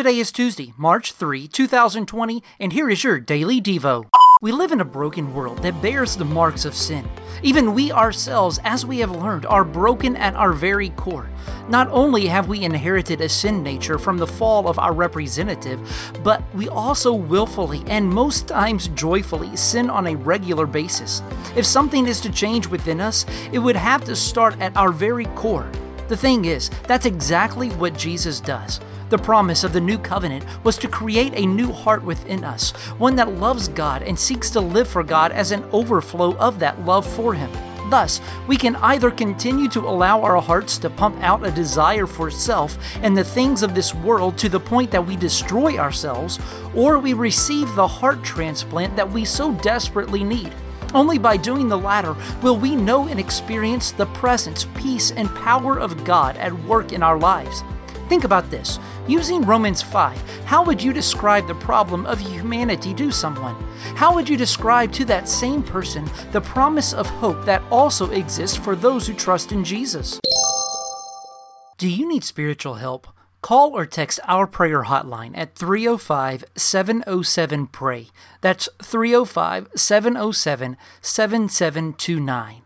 Today is Tuesday, March 3, 2020, and here is your Daily Devo. We live in a broken world that bears the marks of sin. Even we ourselves, as we have learned, are broken at our very core. Not only have we inherited a sin nature from the fall of our representative, but we also willfully and most times joyfully sin on a regular basis. If something is to change within us, it would have to start at our very core. The thing is, that's exactly what Jesus does. The promise of the new covenant was to create a new heart within us, one that loves God and seeks to live for God as an overflow of that love for Him. Thus, we can either continue to allow our hearts to pump out a desire for self and the things of this world to the point that we destroy ourselves, or we receive the heart transplant that we so desperately need. Only by doing the latter will we know and experience the presence, peace, and power of God at work in our lives. Think about this. Using Romans 5, how would you describe the problem of humanity to someone? How would you describe to that same person the promise of hope that also exists for those who trust in Jesus? Do you need spiritual help? Call or text our prayer hotline at 305 707 PRAY. That's 305 707 7729.